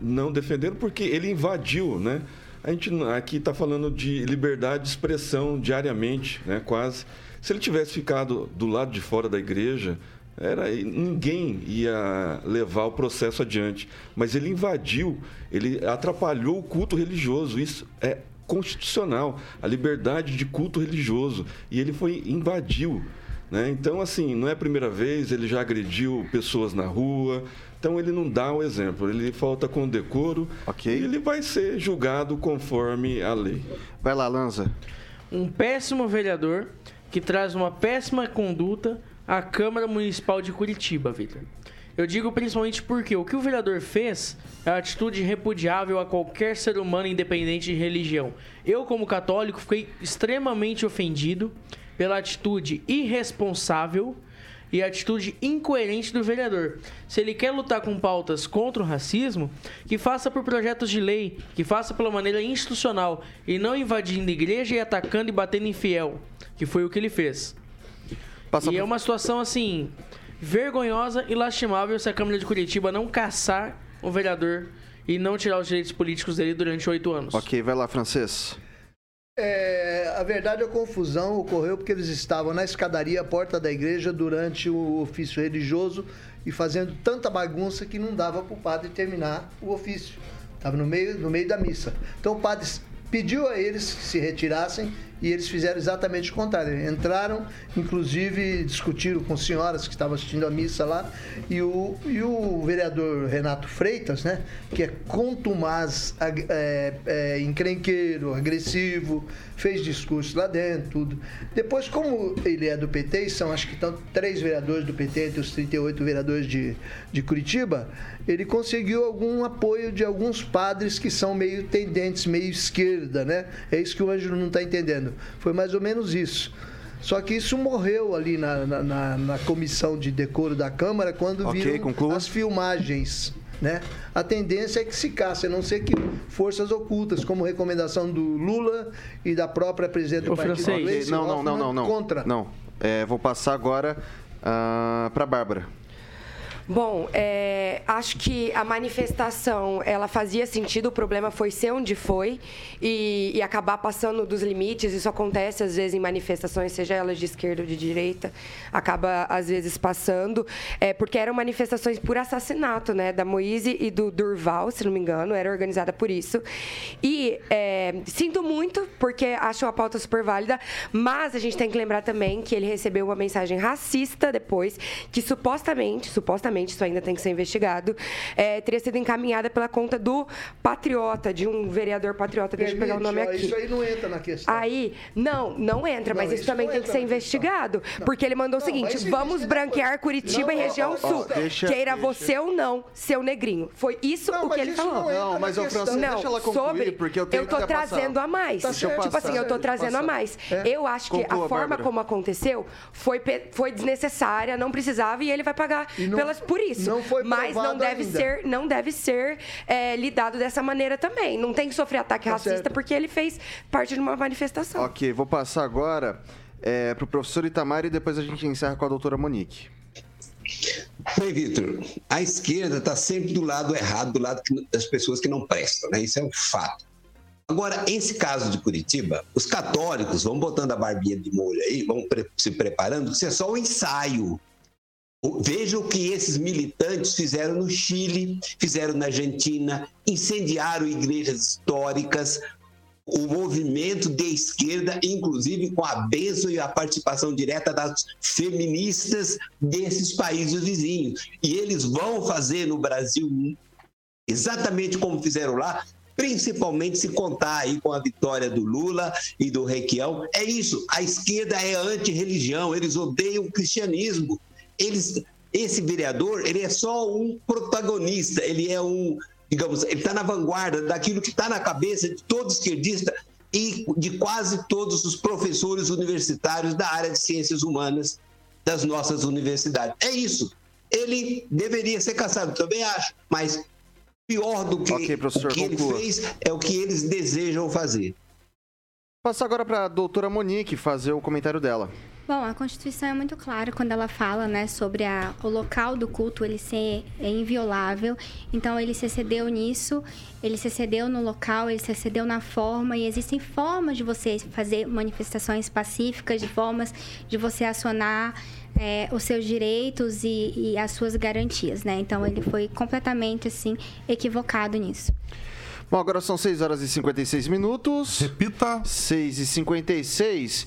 não defenderam porque ele invadiu, né? A gente aqui está falando de liberdade de expressão diariamente, né? Quase. Se ele tivesse ficado do lado de fora da igreja, era ninguém ia levar o processo adiante, mas ele invadiu, ele atrapalhou o culto religioso. Isso é constitucional, a liberdade de culto religioso, e ele foi invadiu, né? Então assim, não é a primeira vez, ele já agrediu pessoas na rua. Então ele não dá o exemplo, ele falta com decoro e ele vai ser julgado conforme a lei. Vai lá, Lanza. Um péssimo vereador que traz uma péssima conduta à Câmara Municipal de Curitiba, Vitor. Eu digo principalmente porque o que o vereador fez é uma atitude repudiável a qualquer ser humano independente de religião. Eu, como católico, fiquei extremamente ofendido pela atitude irresponsável e atitude incoerente do vereador. Se ele quer lutar com pautas contra o racismo, que faça por projetos de lei, que faça pela maneira institucional e não invadindo igreja e atacando e batendo em fiel, que foi o que ele fez. e é uma situação assim vergonhosa e lastimável se a Câmara de Curitiba não caçar o vereador e não tirar os direitos políticos dele durante oito anos. Ok, vai lá, francês. É, a verdade, a confusão ocorreu porque eles estavam na escadaria, à porta da igreja, durante o ofício religioso e fazendo tanta bagunça que não dava para o padre terminar o ofício. Estava no meio, no meio da missa. Então o padre pediu a eles que se retirassem e eles fizeram exatamente o contrário. Entraram, inclusive discutiram com senhoras que estavam assistindo a missa lá e o, e o vereador Renato Freitas, né, que é contumaz, é, é, encrenqueiro, agressivo, fez discurso lá dentro, tudo. Depois, como ele é do PT, e são acho que estão três vereadores do PT entre os 38 vereadores de, de Curitiba, ele conseguiu algum apoio de alguns padres que são meio tendentes, meio esquerda, né? É isso que o Ângelo não está entendendo. Foi mais ou menos isso. Só que isso morreu ali na, na, na- na comissão de decoro da Câmara quando Ok, viram conclua. as filmagens Né? A tendência é que se caça, a não ser que forças ocultas, como recomendação do Lula e da própria presidente do partido francês. Não, não, não, não, não. contra. Não. É, vou passar agora para Bárbara. Bom, é, acho que a manifestação ela fazia sentido, o problema foi ser onde foi e, e acabar passando dos limites. Isso acontece às vezes em manifestações, seja elas de esquerda ou de direita, acaba às vezes passando, é, porque eram manifestações por assassinato, né, da Moise e do Durval, se não me engano, era organizada por isso. E é, sinto muito, porque acho a pauta super válida, mas a gente tem que lembrar também que ele recebeu uma mensagem racista depois, que supostamente, supostamente isso ainda tem que ser investigado, é, teria sido encaminhada pela conta do Patriota, de um vereador patriota. Deixa eu pegar o Permite, nome ó, aqui. Isso aí não entra na questão. Aí, não, não entra, Não, mas isso, isso também tem que ser investigado. Não. Porque ele mandou o Não, seguinte: vai ser vamos branquear depois. Curitiba Não, e região ó, sul. ó, deixa- Queira deixa. você ou não, seu negrinho. Foi isso Não, o que ele falou. não mas, questão. Francisco, deixa ela concluir, sobre, porque eu tenho tô que até passar. trazendo a mais. Tá eu tipo passar. assim, eu tô trazendo a mais. É. Eu acho que a forma como aconteceu foi, desnecessária, não precisava e ele vai pagar pelas, por isso. não foi mas não deve ainda. ser, não deve ser é, lidado dessa maneira também. Não tem que sofrer ataque Tá racista certo. porque ele fez parte de uma manifestação. Ok, vou passar agora é, para o professor Itamar e depois a gente encerra com a doutora Monique. Bem, Vitor, a esquerda está sempre do lado errado, do lado das pessoas que não prestam, né? Isso é um fato. Agora, esse caso de Curitiba, os católicos vão botando a barbinha de molho aí, vão pre- se preparando, isso é só um ensaio. Veja o que esses militantes fizeram no Chile, fizeram na Argentina, incendiaram igrejas históricas, o movimento de esquerda, inclusive com a bênção e a participação direta das feministas desses países vizinhos. E eles vão fazer no Brasil exatamente como fizeram lá, principalmente se contar aí com a vitória do Lula e do Requião. É isso, a esquerda é anti-religião, eles odeiam o cristianismo. Eles, esse vereador, ele é só um protagonista, ele é um, digamos, ele está na vanguarda daquilo que está na cabeça de todo esquerdista e de quase todos os professores universitários da área de ciências humanas das nossas universidades. É isso. Ele deveria ser caçado, também acho, mas pior do que Ok, professor, o que ele conclua. fez é o que eles desejam fazer. Passar agora para a doutora Monique fazer o comentário dela. Bom, a Constituição é muito clara quando ela fala, né, sobre a, o local do culto ele ser é inviolável. Então ele se excedeu nisso, ele se excedeu no local, ele se excedeu na forma e existem formas de você fazer manifestações pacíficas, de formas de você acionar é, os seus direitos e, e as suas garantias, né? Então ele foi completamente assim equivocado nisso. Bom, agora são 6 horas e 56 minutos. Repita. 6 e 56.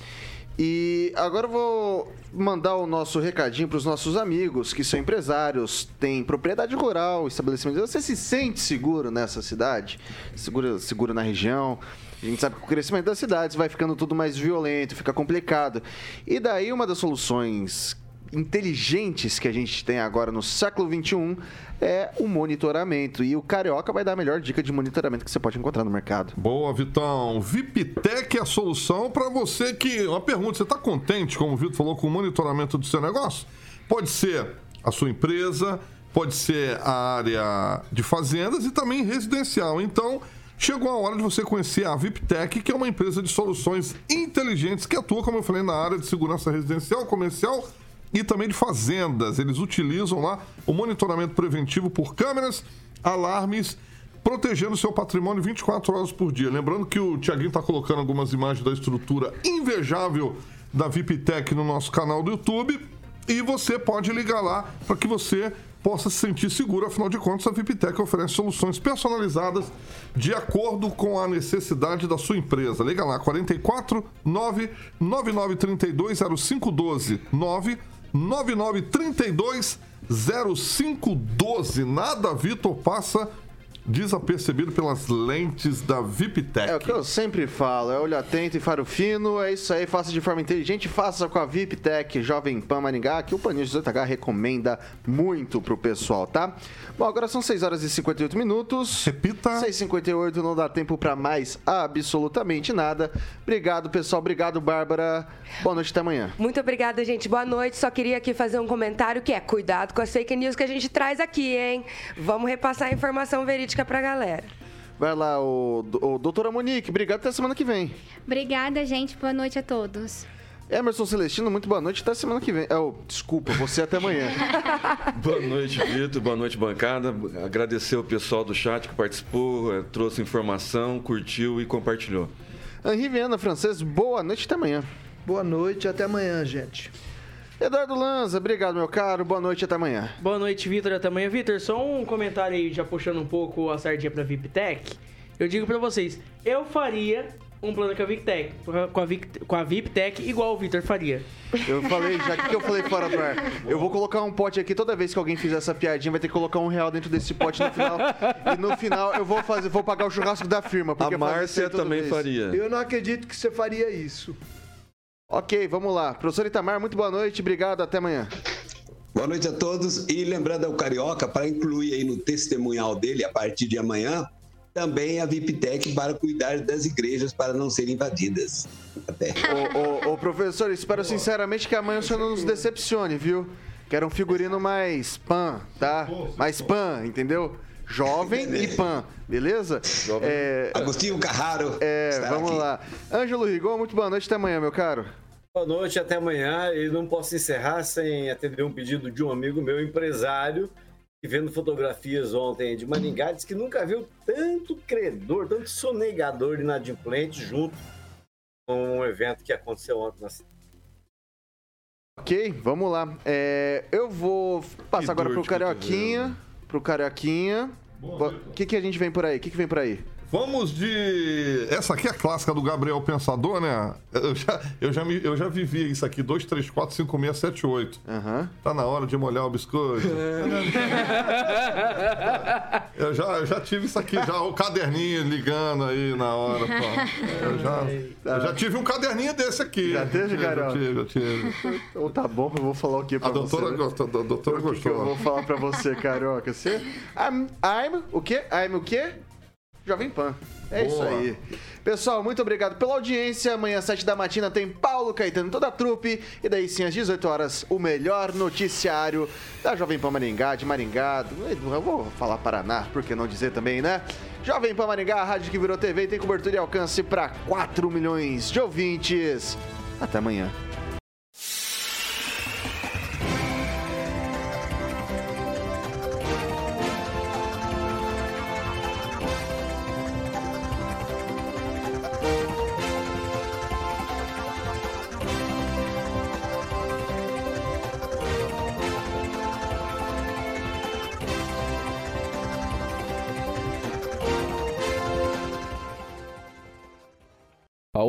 E agora eu vou mandar o nosso recadinho para os nossos amigos que são empresários, têm propriedade rural, estabelecimento. Você se sente seguro nessa cidade? Seguro, seguro na região? A gente sabe que o crescimento das cidades vai ficando tudo mais violento, fica complicado. E daí uma das soluções inteligentes que a gente tem agora no século XXI é o monitoramento. E o Carioca vai dar a melhor dica de monitoramento que você pode encontrar no mercado. Boa, Vitão. VIPTEC é a solução para você que. Uma pergunta: você está contente, como o Vitor falou, com o monitoramento do seu negócio? Pode ser a sua empresa, pode ser a área de fazendas e também residencial. Então. Chegou a hora de você conhecer a VIPTEC, que é uma empresa de soluções inteligentes que atua, como eu falei, na área de segurança residencial, comercial e também de fazendas. Eles utilizam lá o monitoramento preventivo por câmeras, alarmes, protegendo seu patrimônio 24 horas por dia. Lembrando que o Tiaguinho está colocando algumas imagens da estrutura invejável da VIPTEC no nosso canal do YouTube. E você pode ligar lá para que você possa se sentir seguro. Afinal de contas, a VIPTEC oferece soluções personalizadas de acordo com a necessidade da sua empresa. Liga lá, 44 99932 0512 9 9932 0512. Nada, Vitor, passa desapercebido pelas lentes da VIPTech. É o que eu sempre falo, é olho atento e faro fino, é isso aí, faça de forma inteligente, faça com a VIPTech Jovem Pan Maringá, que o Paninho 18H recomenda muito pro pessoal, tá? Bom, agora são 6 horas e 58 minutos. Repita. 6h58, não dá tempo pra mais absolutamente nada. Obrigado, pessoal, obrigado, Bárbara. Boa noite, até amanhã. Muito obrigada, gente. Boa noite. Só queria aqui fazer um comentário que é cuidado com as fake news que a gente traz aqui, hein? Vamos repassar a informação verídica pra galera. Vai lá, o, o doutora Monique, obrigado até semana que vem. Obrigada, gente. Boa noite a todos. Emerson Celestino, muito boa noite, até semana que vem. Oh, desculpa, você até amanhã. Boa noite, Vitor. Boa noite, bancada. Agradecer o pessoal do chat que participou, eh, trouxe informação, curtiu e compartilhou. Henri Viana Francês, boa noite, até amanhã. Boa noite, até amanhã, gente. Eduardo Lanza, obrigado, meu caro. Boa noite, até amanhã. Boa noite, Vitor. Até amanhã. Vitor, só um comentário aí, já puxando um pouco a sardinha pra VIPTech. Eu digo pra vocês, eu faria um plano com a VIPTech, com a, Vic- com a VIPTech igual o Vitor faria. Eu falei, já que eu falei fora do ar, eu vou colocar um pote aqui, toda vez que alguém fizer essa piadinha, vai ter que colocar um real dentro desse pote no final. e no final eu vou fazer, vou pagar o churrasco da firma. Porque A Márcia também vez. faria. Eu não acredito que você faria isso. Ok, vamos lá. Professor Itamar, muito boa noite, obrigado, até amanhã. Boa noite a todos. E lembrando ao Carioca, para incluir aí no testemunhal dele, a partir de amanhã, também a VIPTEC para cuidar das igrejas para não serem invadidas. Até. Ô, ô, ô, professor, espero sinceramente que amanhã o senhor não nos decepcione, viu? Quero um figurino mais pan, tá? Mais pan, entendeu? Jovem e pan, beleza? É, Agostinho Carraro. é, vamos aqui. lá. Ângelo Rigon, muito boa noite, até amanhã, meu caro. Boa noite, até amanhã. E não posso encerrar sem atender um pedido de um amigo meu, empresário, que vendo fotografias ontem de Maringá, disse que nunca viu tanto credor, tanto sonegador inadimplente junto com um evento que aconteceu ontem na cidade. Ok, vamos lá. É, eu vou passar Que agora pro Carioquinha. Pro Carioquinha. O que, que a gente vem por aí? O que, que vem por aí? Vamos de. Essa aqui é a clássica do Gabriel Pensador, né? Eu já, eu já, me- eu já vivi isso aqui: 2, 3, 4, 5, 6, 7, 8. Aham. Tá na hora de molhar o biscoito. Eu já, eu já tive isso aqui, já, o caderninho ligando aí na hora. Pô. Eu, já, eu já tive um caderninho desse aqui. Já teve, Carol? Eu tive, eu tive. Então tá bom, eu vou falar o que pra A doutora você? gostou, a doutora O que, que eu gostou. vou falar pra você, Carioca? Você... I'm, I'm o quê? I'm o quê? Jovem Pan. É isso Boa. aí. Pessoal, muito obrigado pela audiência. Amanhã, às 7 da matina, tem Paulo Caetano e toda a trupe. E daí sim, às 18 horas, o melhor noticiário da Jovem Pan Maringá, de Maringá. Eu vou falar Paraná, por que não dizer também, né? Jovem Pan Maringá, a rádio que virou TV, tem cobertura e alcance para 4 milhões de ouvintes. Até amanhã.